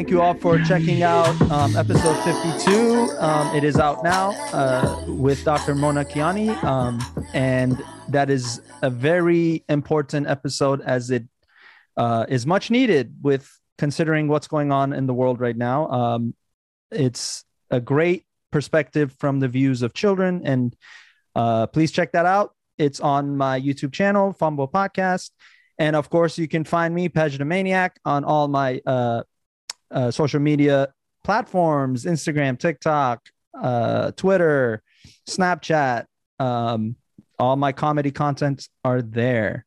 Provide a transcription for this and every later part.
thank you all for checking out um, episode 52. Um, it is out now uh, with Dr. Mona Kiani. Um, and that is a very important episode as it uh, is much needed with considering what's going on in the world right now. Um, it's a great perspective from the views of children. And uh, please check that out. It's on my YouTube channel, pHumble Podcast. And of course, you can find me, Pej Maniac, on all my uh, uh, social media platforms Instagram, TikTok, uh, Twitter, Snapchat. Um, all my comedy content are there.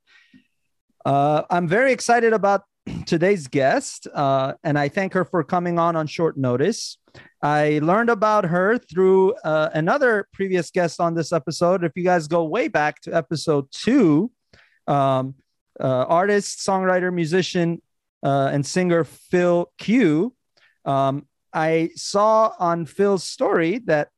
Uh, I'm very excited about today's guest, uh, and I thank her for coming on on short notice. I learned about her through uh, another previous guest on this episode. If you guys go way back to episode two, um, uh, artist, songwriter, musician, uh, and singer Phil Q. Um, I saw on Phil's story that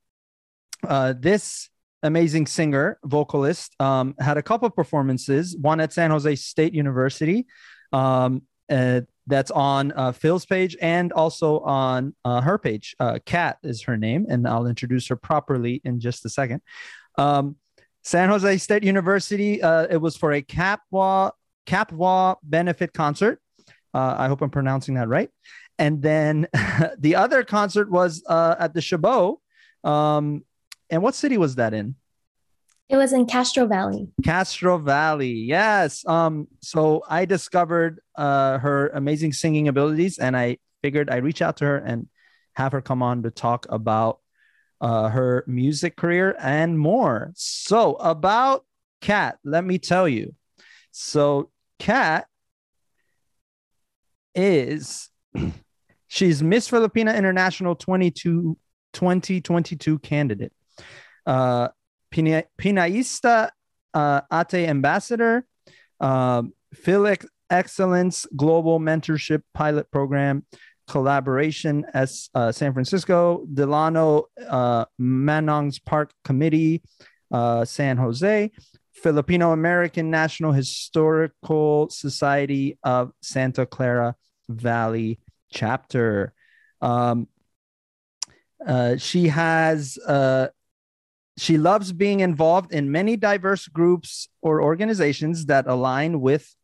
uh, this amazing singer, vocalist, um, had a couple of performances, one at San Jose State University. Um, uh, that's on uh, Phil's page and also on uh, her page. Uh, Kat is her name, and I'll introduce her properly in just a second. Um, San Jose State University. Uh, it was for a Capwa Capwa benefit concert. Uh, I hope I'm pronouncing that right. And then the other concert was uh, at the Chabot. Um, and what city was that in? It was in Castro Valley. Castro Valley, yes. Um, so I discovered uh, her amazing singing abilities, and I figured I'd reach out to her and have her come on to talk about uh, her music career and more. So about Kat, let me tell you. So Kat is she's Miss Filipina International 22 2022 candidate. Uh, Pinaista uh, Ate Ambassador, uh, Philic Excellence Global Mentorship Pilot Program, Collaboration as uh, San Francisco, Delano uh, Manongs Park Committee, uh, San Jose, Filipino American National Historical Society of Santa Clara Valley chapter. Um, uh, she has uh, she loves being involved in many diverse groups or organizations that align with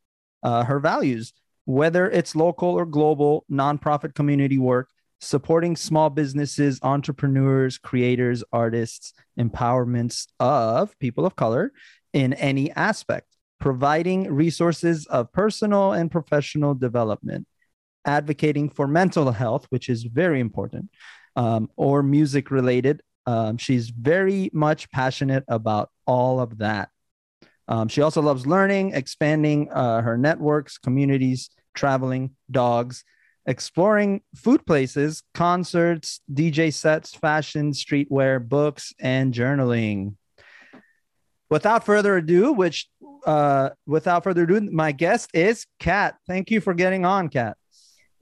uh, her values, whether it's local or global nonprofit community work, supporting small businesses, entrepreneurs, creators, artists, empowerments of people of color in any aspect, providing resources of personal and professional development, advocating for mental health, which is very important, um, or music related um, she's very much passionate about all of that. Um, she also loves learning, expanding uh, her networks, communities, traveling, dogs, exploring food places, concerts, DJ sets, fashion, streetwear, books, and journaling. Without further ado, which uh, without further ado, my guest is Kat. Thank you for getting on, Kat.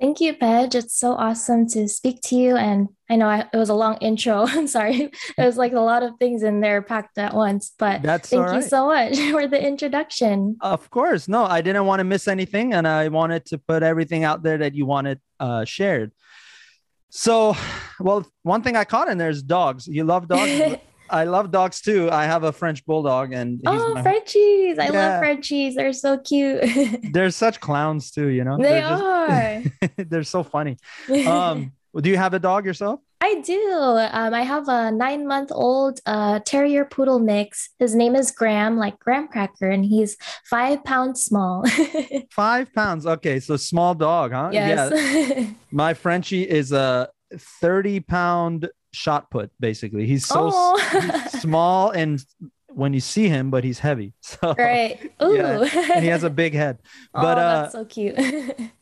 Thank you, Pej. It's so awesome to speak to you. And I know I, it was a long intro. I'm sorry. It was like a lot of things in there packed at once. But That's thank you so much for the introduction. Of course. No, I didn't want to miss anything. And I wanted to put everything out there that you wanted uh, shared. So, well, one thing I caught in there is dogs. You love dogs. I love dogs too. I have a French bulldog, and oh, my... Frenchies! I yeah. love Frenchies. They're so cute. they're such clowns too. You know, they they're are. Just... they're so funny. Um, do you have a dog yourself? I do. Um, I have a nine month old uh, terrier poodle mix. His name is Graham, like graham cracker, and he's five pounds small. five pounds. Okay, so small dog, huh? Yes. Yeah. My Frenchie is a 30 pound shot put basically. He's so oh. he's small and when you see him but he's heavy. So right. Ooh. Yeah, and he has a big head. But oh, that's uh, so cute.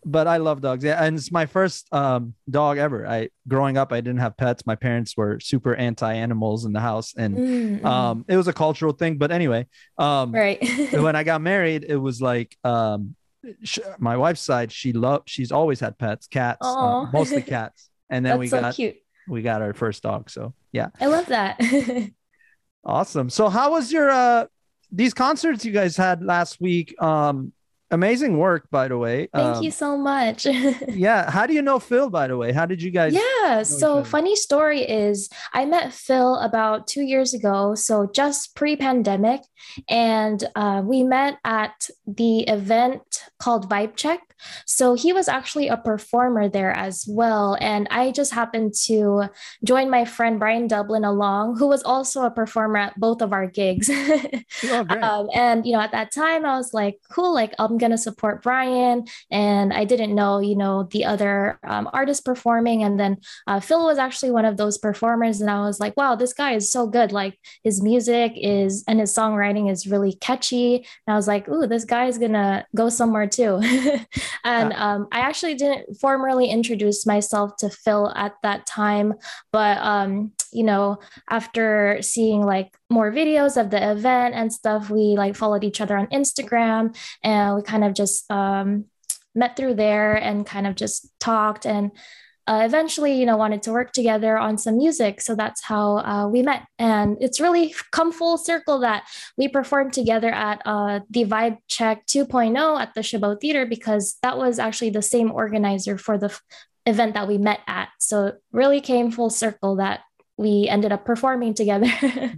but i love dogs. Yeah and it's my first um, dog ever. I growing up i didn't have pets. My parents were super anti animals in the house and mm-hmm. um, it was a cultural thing. But anyway um, right. when i got married it was like um, sh- my wife's side she loved she's always had pets cats uh, mostly cats. And then That's we so got cute we got our first dog. So yeah. I love that. awesome. So how was your uh these concerts you guys had last week? Um amazing work, by the way. Thank um, you so much. yeah. How do you know Phil, by the way? How did you guys? Yeah. So, funny story is I met Phil about two years ago. So, just pre pandemic. And uh, we met at the event called Vibe Check. So he was actually a performer there as well. And I just happened to join my friend Brian Dublin along, who was also a performer at both of our gigs. oh, um, and, you know, at that time, I was like, cool, like I'm going to support Brian. And I didn't know, you know, the other um, artists performing. And then uh, Phil was actually one of those performers. And I was like, wow, this guy is so good. Like his music is, and his songwriting is really catchy. And I was like, ooh, this guy is going to go somewhere too. and um, I actually didn't formally introduce myself to Phil at that time, but um, you know, after seeing like more videos of the event and stuff, we like followed each other on Instagram, and we kind of just um, met through there and kind of just talked and uh, eventually, you know, wanted to work together on some music. So that's how uh, we met. And it's really come full circle that we performed together at uh, the Vibe Check 2.0 at the Chabot Theater because that was actually the same organizer for the f- event that we met at. So really came full circle that we ended up performing together.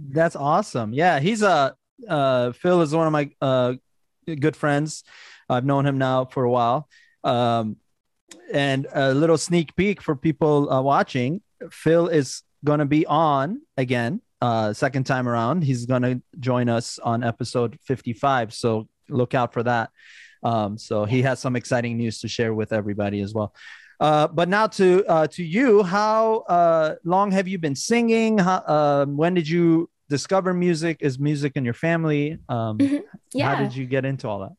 that's awesome. Yeah, he's a uh, Phil is one of my uh, good friends. I've known him now for a while. Um, and a little sneak peek for people uh, watching phil is going to be on again uh second time around he's going to join us on episode 55 so look out for that um so he has some exciting news to share with everybody as well uh, but now to uh, to you, how uh, long have you been singing? How, uh, when did you discover music? Is music in your family? Um, mm-hmm. yeah. How did you get into all that?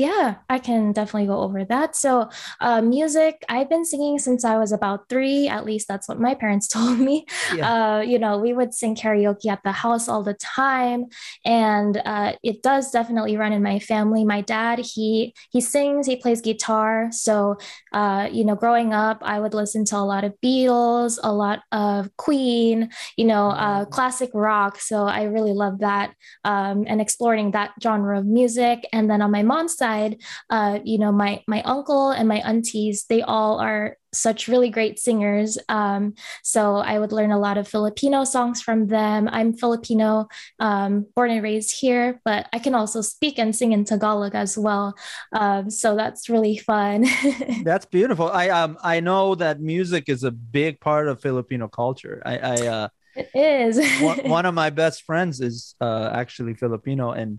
Yeah, I can definitely go over that. So, uh, music, I've been singing since I was about three. At least that's what my parents told me. Yeah. Uh, you know, we would sing karaoke at the house all the time, and uh, it does definitely run in my family. My dad, he he sings, he plays guitar. So, uh, you know, growing up, I would listen to a lot of Beatles, a lot of Queen, you know, uh, mm. classic rock. So I really love that um, and exploring that genre of music. And then on my mom's side side, uh, you know, my my uncle and my aunties, they all are such really great singers. Um, so I would learn a lot of Filipino songs from them. I'm Filipino, um, born and raised here, but I can also speak and sing in Tagalog as well. Um, so that's really fun. that's beautiful. I um I know that music is a big part of Filipino culture. I, I uh, it is. one, one of my best friends is uh, actually Filipino, and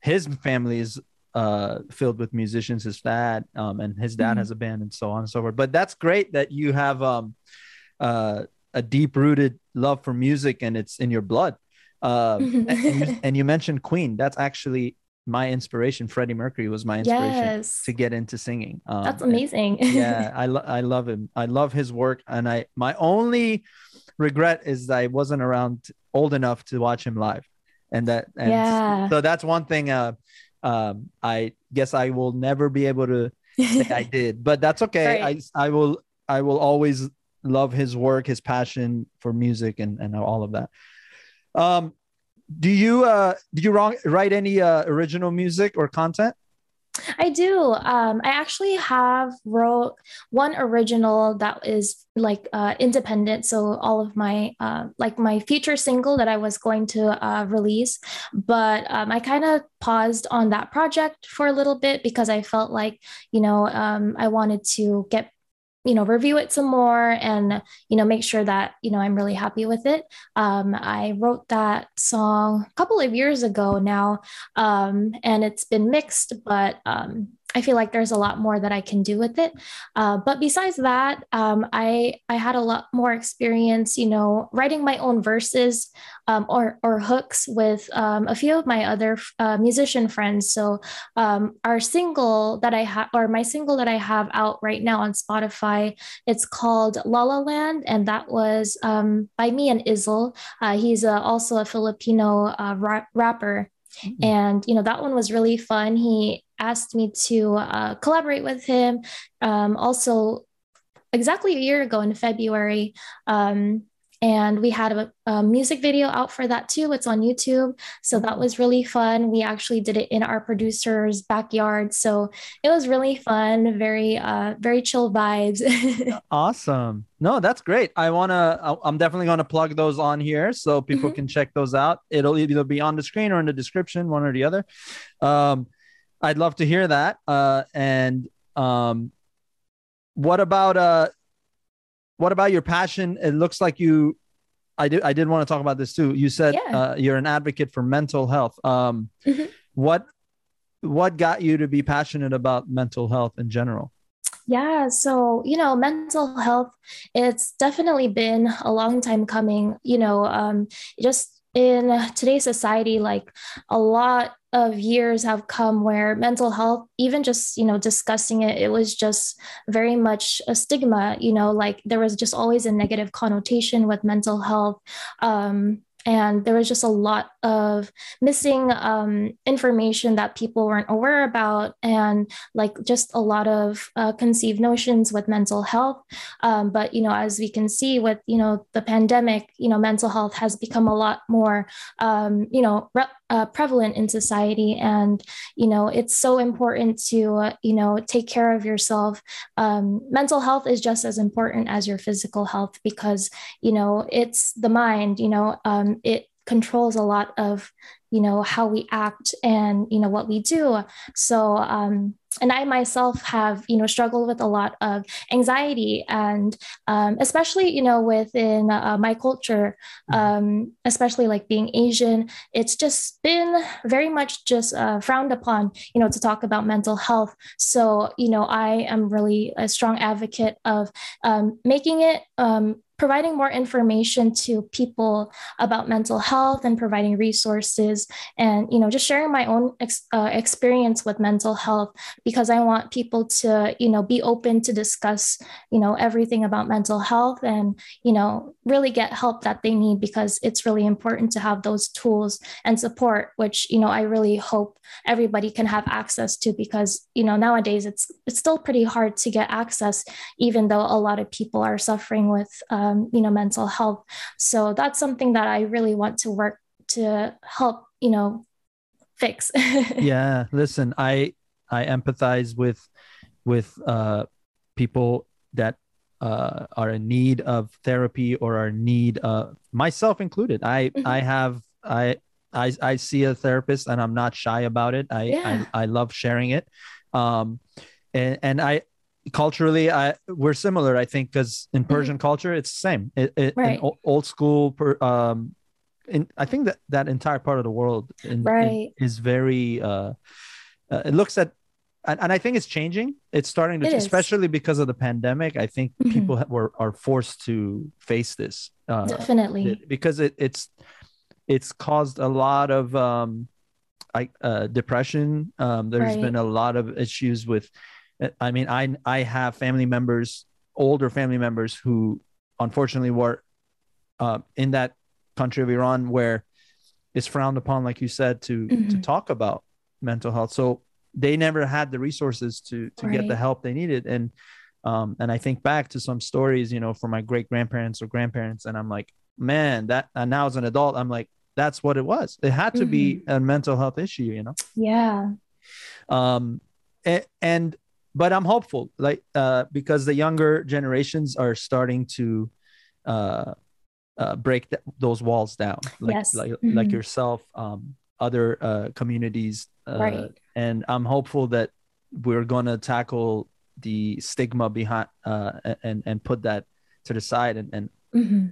his family is uh, filled with musicians, his dad, um, and his dad mm-hmm. has a band and so on and so forth. But that's great that you have um, uh, a deep rooted love for music and it's in your blood. Uh, and, you, and, you, mentioned Queen. That's actually my inspiration. Freddie Mercury was my inspiration yes. to get into singing. Um, that's amazing. yeah, I, lo- I love him. I love his work. And I, my only regret is that I wasn't around old enough to watch him live. And that, and yeah. so that's one thing. Uh, um, I guess I will never be able to say I did, but that's okay. Right. I I will I will always love his work, his passion for music, and and all of that. Um, do you uh do you wrong, write any uh, original music or content? I do. Um, I actually have wrote one original that is like uh, independent. So all of my uh, like my future single that I was going to uh, release, but um, I kind of paused on that project for a little bit because I felt like you know um, I wanted to get you know review it some more and you know make sure that you know i'm really happy with it. Um, i wrote that song a couple of years ago now um, and it's been mixed but um, I feel like there's a lot more that I can do with it. Uh, but besides that, um, I I had a lot more experience, you know, writing my own verses um, or or hooks with um, a few of my other uh, musician friends. So um, our single that I have, or my single that I have out right now on Spotify, it's called La La Land, and that was um, by me and Izzle. Uh, he's uh, also a Filipino uh, rap- rapper. Mm-hmm. And you know that one was really fun. He asked me to uh, collaborate with him. Um, also, exactly a year ago in February, um, and we had a, a, music video out for that too. It's on YouTube. So that was really fun. We actually did it in our producer's backyard. So it was really fun, very, uh, very chill vibes. awesome. No, that's great. I want to, I'm definitely going to plug those on here so people mm-hmm. can check those out. It'll either be on the screen or in the description, one or the other. Um, I'd love to hear that. Uh, and um, what about uh, what about your passion? It looks like you. I did. I did want to talk about this too. You said yeah. uh, you're an advocate for mental health. Um, mm-hmm. What what got you to be passionate about mental health in general? Yeah, so you know, mental health, it's definitely been a long time coming. You know, um, just in today's society, like a lot of years have come where mental health, even just, you know, discussing it, it was just very much a stigma, you know, like there was just always a negative connotation with mental health. Um, and there was just a lot of missing um, information that people weren't aware about and like just a lot of uh, conceived notions with mental health um, but you know as we can see with you know the pandemic you know mental health has become a lot more um, you know re- uh, prevalent in society. And you know it's so important to uh, you know take care of yourself. Um, mental health is just as important as your physical health because you know it's the mind you know um, it controls a lot of you know how we act and you know what we do. So um and i myself have you know struggled with a lot of anxiety and um, especially you know within uh, my culture mm-hmm. um, especially like being asian it's just been very much just uh, frowned upon you know to talk about mental health so you know i am really a strong advocate of um, making it um, providing more information to people about mental health and providing resources and you know just sharing my own ex- uh, experience with mental health because i want people to you know be open to discuss you know everything about mental health and you know really get help that they need because it's really important to have those tools and support which you know i really hope everybody can have access to because you know nowadays it's it's still pretty hard to get access even though a lot of people are suffering with uh, um, you know mental health so that's something that i really want to work to help you know fix yeah listen i i empathize with with uh people that uh, are in need of therapy or are in need of myself included i mm-hmm. i have i I, I see a therapist and I'm not shy about it. I, yeah. I, I love sharing it. Um, and, and I, culturally i we're similar i think because in mm-hmm. persian mm-hmm. culture it's the same it, it, right. in old school per, um in i think that that entire part of the world in, right. in, is very uh, uh, it looks at and, and, i think it's changing it's starting to it especially because of the pandemic i think mm-hmm. people were are forced to face this uh, definitely because it, it's it's caused a lot of um I, uh, depression um there's right. been a lot of issues with I mean, I I have family members, older family members who unfortunately were uh, in that country of Iran where it's frowned upon, like you said, to mm-hmm. to talk about mental health. So they never had the resources to to right. get the help they needed. And um, and I think back to some stories, you know, from my great grandparents or grandparents, and I'm like, man, that and now as an adult, I'm like, that's what it was. It had to mm-hmm. be a mental health issue, you know. Yeah. Um, and, and but I'm hopeful, like uh, because the younger generations are starting to uh, uh, break th- those walls down, like yes. like, mm-hmm. like yourself, um, other uh, communities, uh, right. and I'm hopeful that we're gonna tackle the stigma behind uh, and and put that to the side, and, and mm-hmm.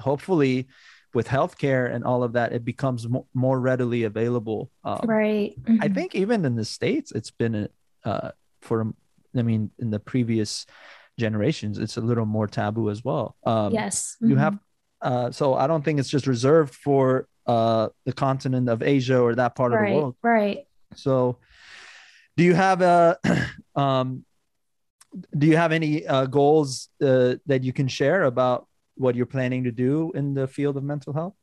hopefully with healthcare and all of that, it becomes mo- more readily available. Um, right. Mm-hmm. I think even in the states, it's been a, uh, for I mean, in the previous generations, it's a little more taboo as well. Um, yes, mm-hmm. you have. Uh, so I don't think it's just reserved for uh, the continent of Asia or that part right, of the world. Right. So, do you have a? um, do you have any uh, goals uh, that you can share about what you're planning to do in the field of mental health?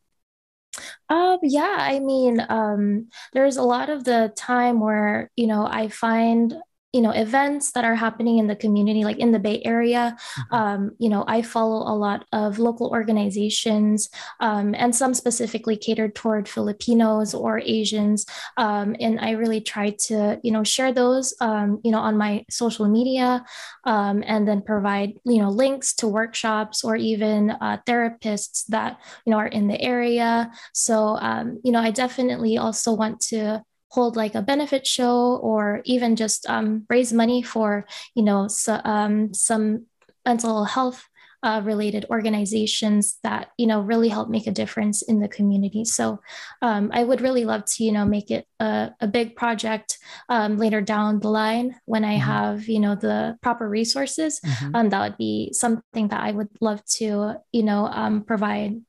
Um, yeah, I mean, um, there's a lot of the time where, you know, I find you know events that are happening in the community like in the bay area. Mm-hmm. um, you know i follow a lot of local organizations um, and some specifically catered toward filipinos or asians. Um, and i really try to you know share those um, you know on my social media um, and then provide you know links to workshops or even uh, therapists that you know are in the area. So um, you know i definitely also want to hold like a benefit show or even just um, raise money for you know so, um, some mental health uh, related organizations that you know really help make a difference in the community so um, i would really love to you know make it a, a big project um, later down the line when i mm-hmm. have you know the proper resources mm-hmm. um, that would be something that i would love to you know um, provide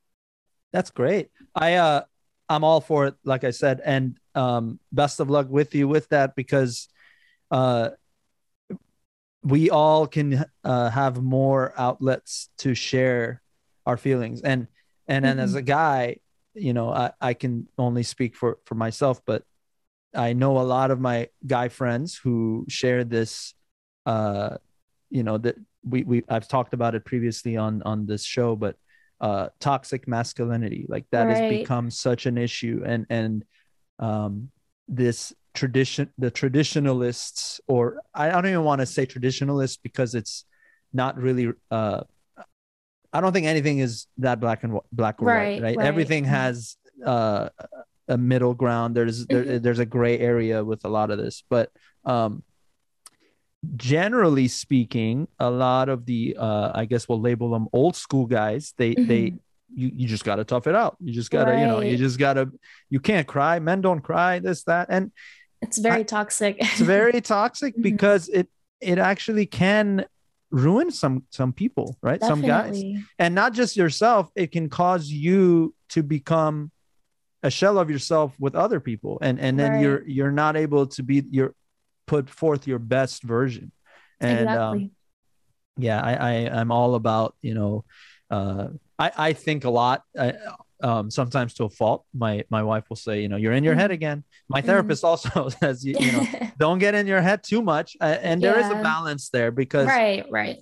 that's great i uh i'm all for it like i said and um, best of luck with you with that because uh, we all can uh, have more outlets to share our feelings and and then mm-hmm. as a guy you know I, I can only speak for for myself but i know a lot of my guy friends who share this uh you know that we we i've talked about it previously on on this show but uh toxic masculinity like that right. has become such an issue and and um, this tradition, the traditionalists, or I, don't even want to say traditionalists because it's not really. Uh, I don't think anything is that black and black or right, white, right? right? Everything mm-hmm. has uh, a middle ground. There's there, mm-hmm. there's a gray area with a lot of this, but um, generally speaking, a lot of the uh, I guess we'll label them old school guys. They mm-hmm. they you, you just got to tough it out. You just got to, right. you know, you just got to, you can't cry. Men don't cry, this, that. And it's very I, toxic. it's very toxic mm-hmm. because it, it actually can ruin some, some people, right? Definitely. Some guys and not just yourself. It can cause you to become a shell of yourself with other people. And, and then right. you're, you're not able to be your, put forth your best version. And, um, exactly. um, yeah, I, I, I'm all about, you know, uh, I, I think a lot. I, um, sometimes to a fault. My my wife will say, you know, you're in your head mm-hmm. again. My mm-hmm. therapist also says, you, you know, don't get in your head too much. Uh, and there yeah. is a balance there because right, right.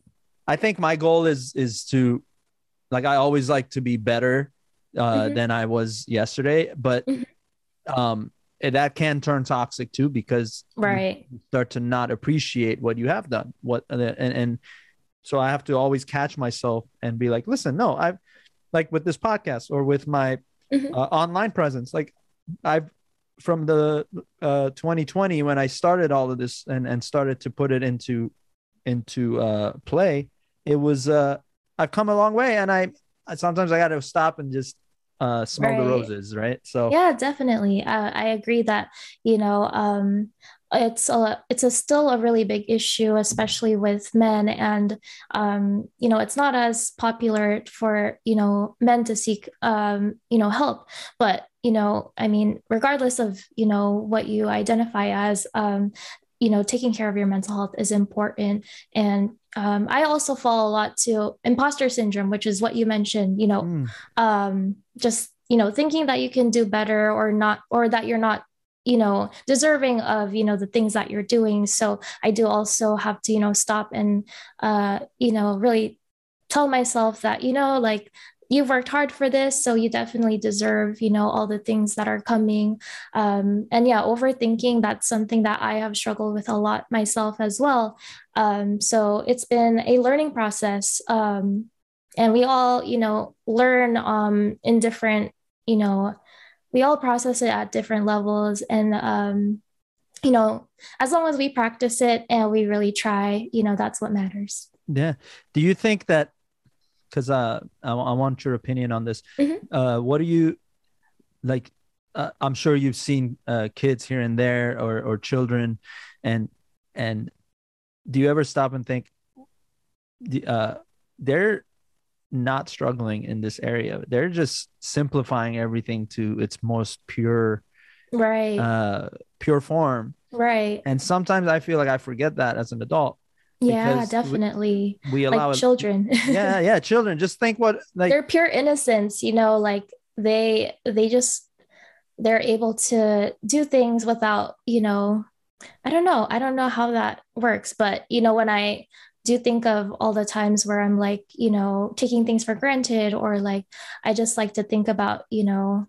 I think my goal is is to, like, I always like to be better uh, mm-hmm. than I was yesterday, but mm-hmm. um, that can turn toxic too because right you start to not appreciate what you have done. What and and so I have to always catch myself and be like, listen, no, I've like with this podcast or with my mm-hmm. uh, online presence, like I've from the uh, 2020 when I started all of this and and started to put it into into uh, play, it was uh, I've come a long way, and I sometimes I got to stop and just uh, smell right. the roses, right? So yeah, definitely. Uh, I agree that you know um, it's a it's a still a really big issue, especially with men, and um, you know it's not as popular for you know men to seek um, you know help, but you know I mean regardless of you know what you identify as, um, you know taking care of your mental health is important. And um, i also fall a lot to imposter syndrome which is what you mentioned you know mm. um, just you know thinking that you can do better or not or that you're not you know deserving of you know the things that you're doing. So i do also have to you know stop and uh you know really tell myself that you know like you've worked hard for this so you definitely deserve you know all the things that are coming. Um, and yeah overthinking that's something that i have struggled with a lot myself as well. Um, so it's been a learning process um, and we all you know learn um, in different you know we all process it at different levels and um, you know as long as we practice it and we really try you know that's what matters yeah do you think that because uh, I, I, want your opinion on this. Mm-hmm. Uh, what do you like? Uh, I'm sure you've seen uh, kids here and there, or or children, and and do you ever stop and think, uh, they're not struggling in this area. They're just simplifying everything to its most pure, right, uh, pure form, right. And sometimes I feel like I forget that as an adult yeah definitely we, we allow like children yeah yeah children just think what like they're pure innocence you know like they they just they're able to do things without you know I don't know. I don't know how that works, but you know, when I do you think of all the times where I'm like, you know, taking things for granted or like I just like to think about, you know,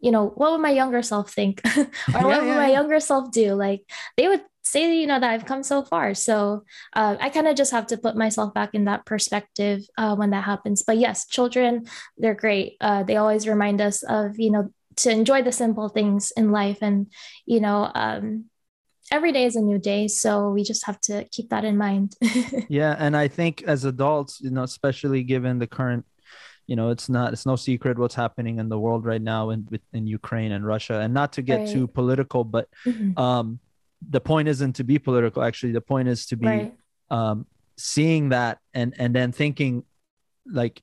you know, what would my younger self think? or yeah, what would yeah. my younger self do? Like they would say, you know, that I've come so far. So uh, I kind of just have to put myself back in that perspective uh, when that happens. But yes, children, they're great. Uh, they always remind us of, you know, to enjoy the simple things in life and, you know, um, every day is a new day so we just have to keep that in mind yeah and i think as adults you know especially given the current you know it's not it's no secret what's happening in the world right now in in ukraine and russia and not to get right. too political but mm-hmm. um the point isn't to be political actually the point is to be right. um seeing that and and then thinking like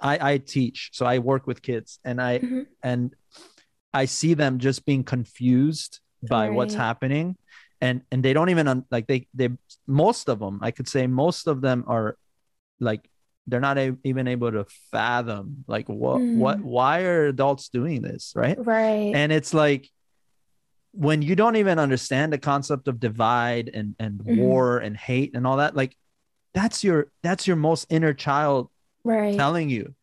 i i teach so i work with kids and i mm-hmm. and i see them just being confused by right. what's happening and and they don't even like they they most of them i could say most of them are like they're not a, even able to fathom like what mm. what why are adults doing this right right and it's like when you don't even understand the concept of divide and and mm-hmm. war and hate and all that like that's your that's your most inner child right telling you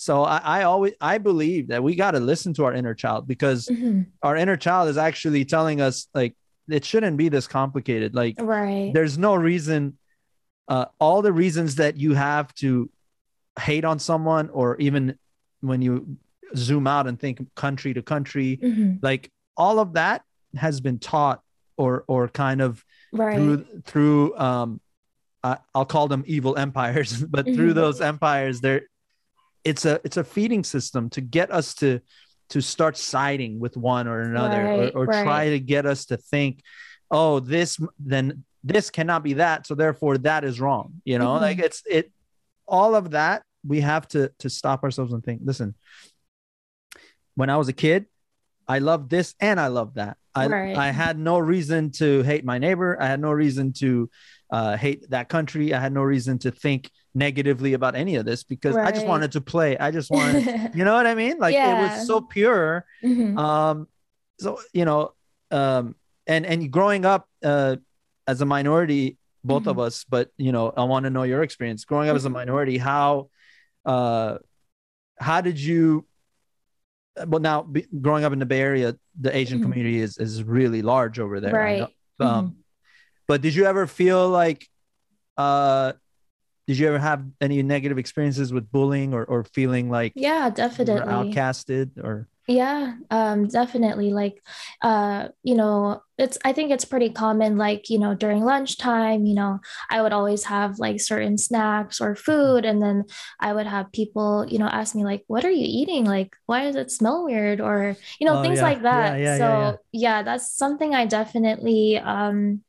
so I, I always I believe that we got to listen to our inner child because mm-hmm. our inner child is actually telling us like it shouldn't be this complicated. Like right. there's no reason uh, all the reasons that you have to hate on someone or even when you zoom out and think country to country mm-hmm. like all of that has been taught or or kind of right. through through um I, will call them evil empires but mm-hmm. through those empires there it's a it's a feeding system to get us to to start siding with one or another right, or, or right. try to get us to think oh this then this cannot be that so therefore that is wrong you know mm-hmm. like it's it all of that we have to to stop ourselves and think listen when i was a kid i loved this and i loved that i right. i had no reason to hate my neighbor i had no reason to uh, hate that country. I had no reason to think negatively about any of this because right. I just wanted to play. I just wanted, you know what I mean? Like yeah. it was so pure. Mm-hmm. Um, so you know, um, and and growing up uh, as a minority, both mm-hmm. of us. But you know, I want to know your experience growing up as a mm-hmm. minority. How, uh, how did you? Well, now be, growing up in the Bay Area, the Asian mm-hmm. community is is really large over there. Right. Um, mm-hmm. But did you ever feel like, uh, did you ever have any negative experiences with bullying or, or feeling like yeah definitely. outcasted or? Yeah um definitely. Like uh you know it's i think it's pretty common like you know during lunchtime you know i would always have like certain snacks or food and then i would have people you know ask me like what are you eating? Like why does it smell weird? or you know oh, things yeah. like that. Yeah, yeah, so yeah that's something i definitely um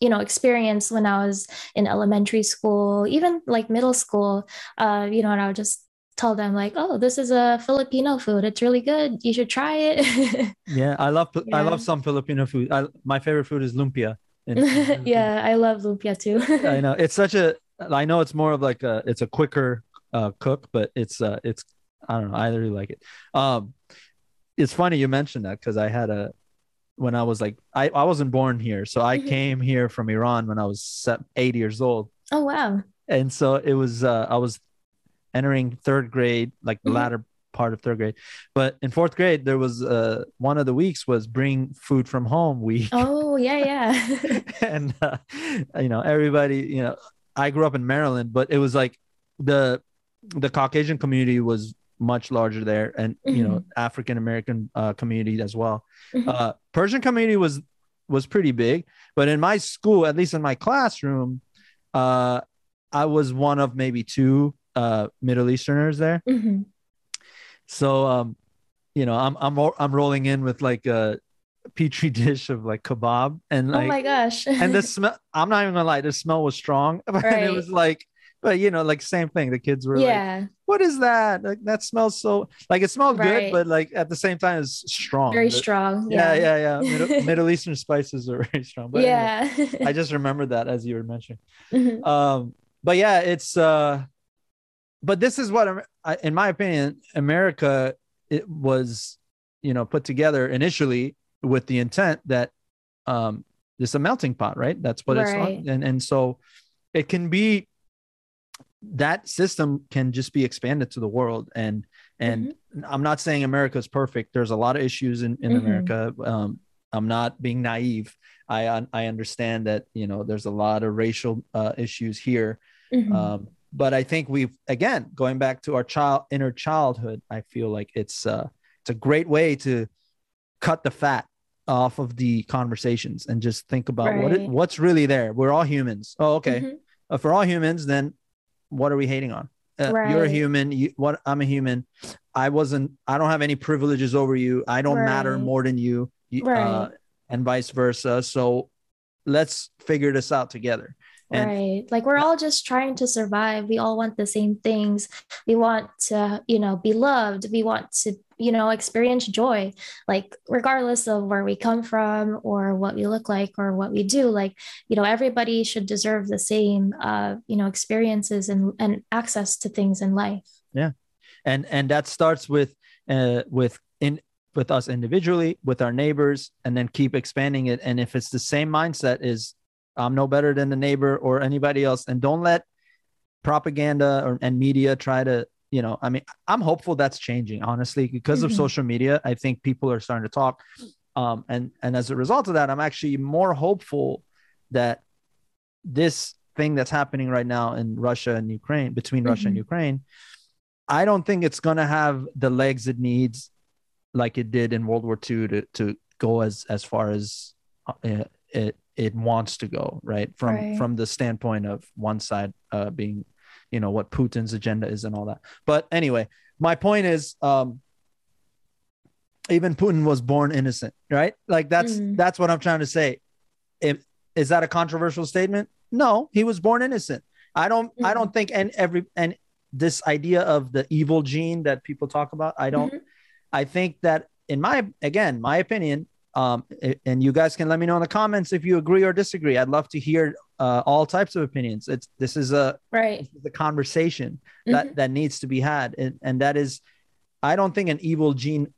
you know experience when i was in elementary school even like middle school uh you know and i would just tell them like oh this is a filipino food. It's really good. You should try it. Yeah i love yeah. i love some filipino food. I, my favorite food is lumpia. Yeah i love lumpia too. I know. It's such a i know it's more of like a it's a quicker uh cook but it's uh it's i don't know. I really like it. Um it's funny you mentioned that because i had a when I was like, I, I wasn't born here. So I mm-hmm. came here from Iran when I was eight years old. Oh, wow. And so it was, uh, I was entering third grade, like the mm-hmm. latter part of third grade. But in fourth grade, there was uh, one of the weeks was bring food from home week. Oh, yeah, yeah. and, uh, you know, everybody, you know, I grew up in Maryland, but it was like the, the Caucasian community was much larger there and mm-hmm. you know mm-hmm. african american uh, community as well mm-hmm. uh, persian community was was pretty big but in my school at least in my classroom uh, i was one of maybe two uh, middle easterners there mm-hmm. so um, you know i'm i'm i'm rolling in with like a petri dish of like kebab and like oh my gosh and the smell i'm not even gonna lie the smell was strong right. it was like but you know, like same thing. The kids were yeah. like, "What is that? Like that smells so like it smelled right. good, but like at the same time, it's strong. Very but, strong. Yeah, yeah, yeah. yeah. Middle, Middle, Eastern spices are very strong. But yeah, anyway, I just remembered that as you were mentioning. Mm-hmm. Um, but yeah, it's uh, but this is what, in my opinion, America it was, you know, put together initially with the intent that um it's a melting pot, right? That's what right. it's and and so it can be that system can just be expanded to the world and and mm-hmm. i'm not saying america is perfect there's a lot of issues in, in mm-hmm. america um, i'm not being naive i i understand that you know there's a lot of racial uh, issues here mm-hmm. um, but i think we've again going back to our child inner childhood i feel like it's uh it's a great way to cut the fat off of the conversations and just think about right. what it, what's really there we're all humans oh okay mm-hmm. uh, for all humans then what are we hating on? Uh, right. You're a human. You, what I'm a human. I wasn't. I don't have any privileges over you. I don't right. matter more than you, right. uh, and vice versa. So let's figure this out together. And right. Like we're all just trying to survive. We all want the same things. We want to, you know, be loved. We want to, you know, experience joy. Like regardless of where we come from or what we look like or what we do, like, you know, everybody should deserve the same uh, you know, experiences and and access to things in life. Yeah. And and that starts with uh with in with us individually, with our neighbors, and then keep expanding it. And if it's the same mindset is I'm no better than the neighbor or anybody else. And don't let propaganda or, and media try to, you know, I mean, I'm hopeful that's changing, honestly, because mm-hmm. of social media. I think people are starting to talk. Um, and, and as a result of that, I'm actually more hopeful that this thing that's happening right now in Russia and Ukraine, between mm-hmm. Russia and mm-hmm. Ukraine, I don't think it's going to have the legs it needs like it did in World War II to, to go as, as far as uh, it it wants to go right from right. from the standpoint of one side uh, being you know what putin's agenda is and all that but anyway my point is um even putin was born innocent right like that's mm. that's what i'm trying to say if, is that a controversial statement no he was born innocent i don't mm. i don't think and every and this idea of the evil gene that people talk about i don't mm-hmm. i think that in my again my opinion um, and you guys can let me know in the comments if you agree or disagree. I'd love to hear uh, all types of opinions. It's this is a right the conversation that mm-hmm. that needs to be had, and, and that is, I don't think an evil gene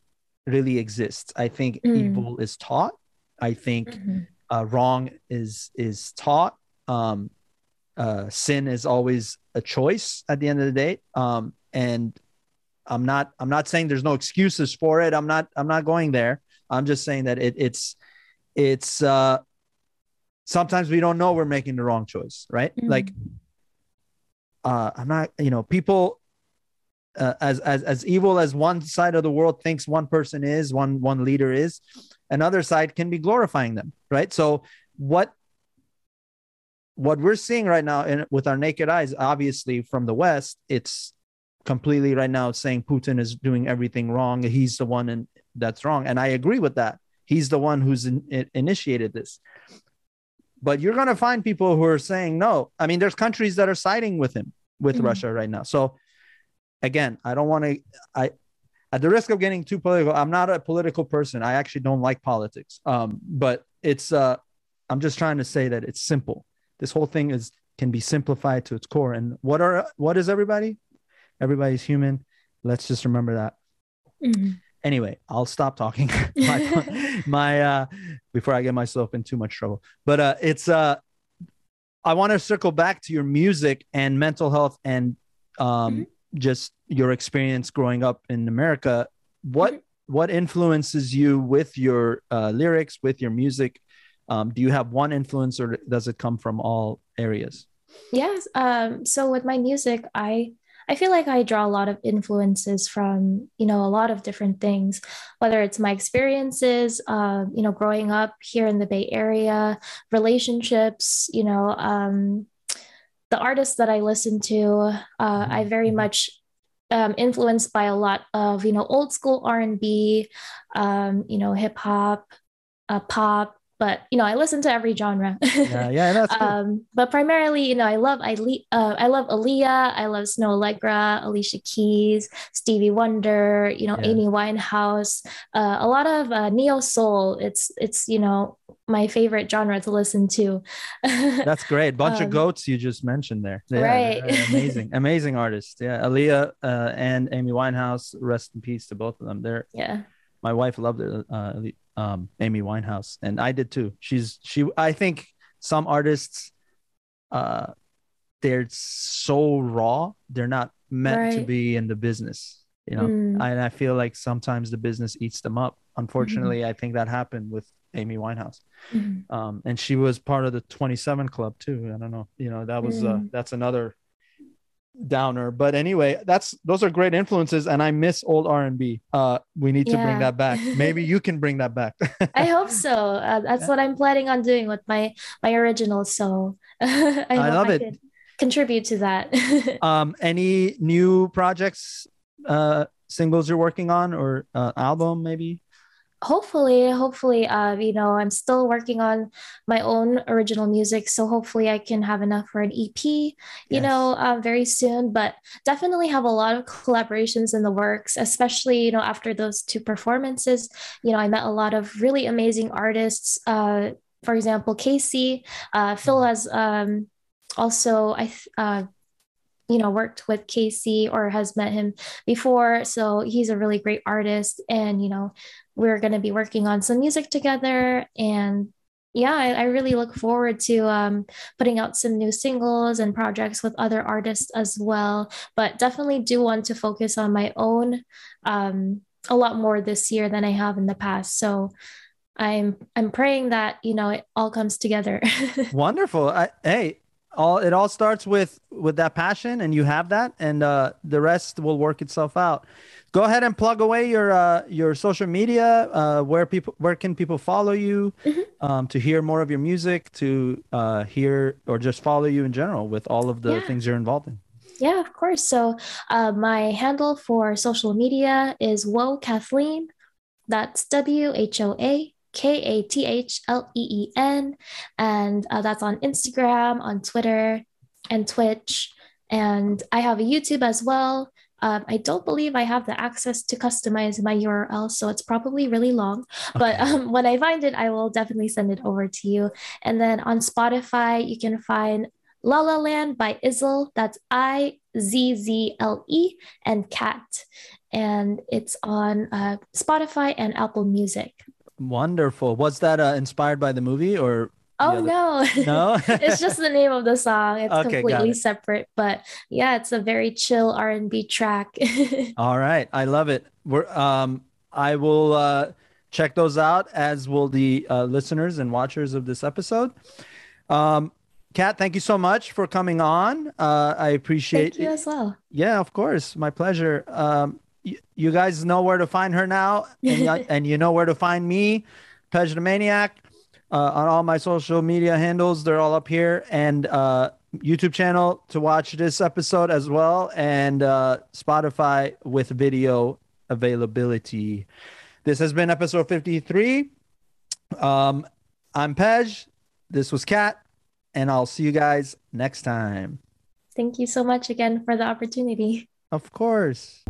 really exists. I think mm. evil is taught. I think mm-hmm. uh, wrong is is taught. Um, uh, sin is always a choice at the end of the day. Um, and I'm not I'm not saying there's no excuses for it. I'm not I'm not going there. I'm just saying that it, it's it's uh sometimes we don't know we're making the wrong choice, right? Mm-hmm. Like uh I'm not, you know, people uh, as as as evil as one side of the world thinks one person is, one one leader is, another side can be glorifying them, right? So what what we're seeing right now in, with our naked eyes, obviously from the West, it's completely right now saying Putin is doing everything wrong. He's the one in, that's wrong. And I agree with that. He's the one who's in, initiated this. But you're going to find people who are saying no. I mean, there's countries that are siding with him, with mm-hmm. Russia right now. So again, I don't want to, I, at the risk of getting too political, I'm not a political person. I actually don't like politics. Um, but it's, uh, I'm just trying to say that it's simple. This whole thing is can be simplified to its core. And what are what is everybody? Everybody's human. Let's just remember that. Mm-hmm anyway i'll stop talking. My, my uh before i get myself in too much trouble. But uh it's uh i want to circle back to your music and mental health and um mm-hmm. just your experience growing up in america. What mm-hmm. what influences you with your uh, lyrics with your music? Um, do you have one influence or does it come from all areas? Yes um so with my music i I feel like I draw a lot of influences from, you know, a lot of different things, whether it's my experiences, uh, you know, growing up here in the Bay Area, relationships, you know, um, the artists that I listen to, uh, I very mm-hmm. much um, influenced by a lot of, you know, old school R&B, um, you know, hip hop, uh, pop, but you know i listen to every genre. Yeah yeah that's um but primarily you know i love i uh, i love aaliyah i love snoh aalegra alicia keys stevie wonder you know yeah. amy winehouse uh, a lot of uh, neo soul. It's it's you know my favorite genre to listen to. That's great. Bunch um, of goats you just mentioned there. Yeah, right. amazing amazing artists. Yeah aaliyah uh, and amy winehouse rest in peace to both of them. They're yeah. my wife loved it uh, um, Amy Winehouse, and I did too. She's she. I think some artists, uh, they're so raw. They're not meant right. to be in the business, you know. Mm. And I feel like sometimes the business eats them up. Unfortunately, mm-hmm. I think that happened with Amy Winehouse, mm-hmm. um, and she was part of the Twenty Seven Club too. I don't know, you know, that was uh, mm. uh, that's another downer. But anyway that's those are great influences and i miss old r&b uh we need to yeah. bring that back. Maybe you can bring that back. I hope so. Uh, that's yeah. what i'm planning on doing with my my original so i, I love I it. contribute to that. Um any new projects uh singles you're working on or uh, album maybe hopefully hopefully uh you know i'm still working on my own original music so hopefully i can have enough for an ep you yes. know uh, very soon but definitely have a lot of collaborations in the works especially you know after those two performances you know i met a lot of really amazing artists uh for example casey uh phil mm-hmm. has um also i uh you know worked with casey or has met him before so he's a really great artist and you know we're going to be working on some music together. And yeah I, I really look forward to um, putting out some new singles and projects with other artists as well. But definitely do want to focus on my own um, a lot more this year than i have in the past. So i'm i'm praying that you know it all comes together. Wonderful. I, hey all it all starts with with that passion and you have that and uh the rest will work itself out go ahead and plug away your uh, your social media. Uh, where people where can people follow you mm-hmm. um, to hear more of your music, to uh, hear or just follow you in general with all of the yeah. things you're involved in. Yeah, of course. So uh, my handle for social media is Whoa Kathleen. That's W H O A K A T H L E E N. And uh, that's on Instagram, on Twitter, and Twitch. And I have a YouTube as well. Um, I don't believe I have the access to customize my URL, so it's probably really long. Okay. But um, when I find it, I will definitely send it over to you. And then on Spotify, you can find La La Land by Izzle. That's I Z Z L E and Kat. And it's on uh, Spotify and Apple Music. Wonderful. Was that uh, inspired by the movie or Oh no. No. it's just the name of the song. It's okay, completely separate, but yeah, it's a very chill R&B track. All right. I love it. We're um I will uh check those out as will the uh, listeners and watchers of this episode. Um Kat, thank you so much for coming on. Uh I appreciate Thank you it. as well. Yeah, of course. My pleasure. Um you guys know where to find her now and, and you know where to find me, the Maniac uh, on all my social media handles. They're all up here and uh, YouTube channel to watch this episode as well, and uh, Spotify with video availability. This has been episode 53. Um, I'm Pej. This was Kat, and I'll see you guys next time. Thank you so much again for the opportunity. Of course.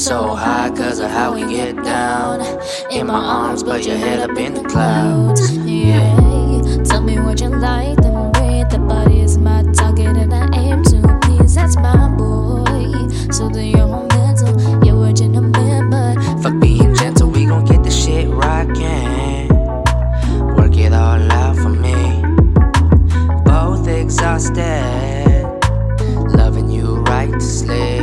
So high, cause of how we get down. In my arms, but your head up in the clouds. Yeah. Tell me what you like, the way the body is my target, and I aim to please. That's my boy. So do your own mental, your original man, but for being gentle, we gon' get the shit rockin'. Work it all out for me. Both exhausted, loving you right to sleep.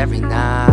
Every night.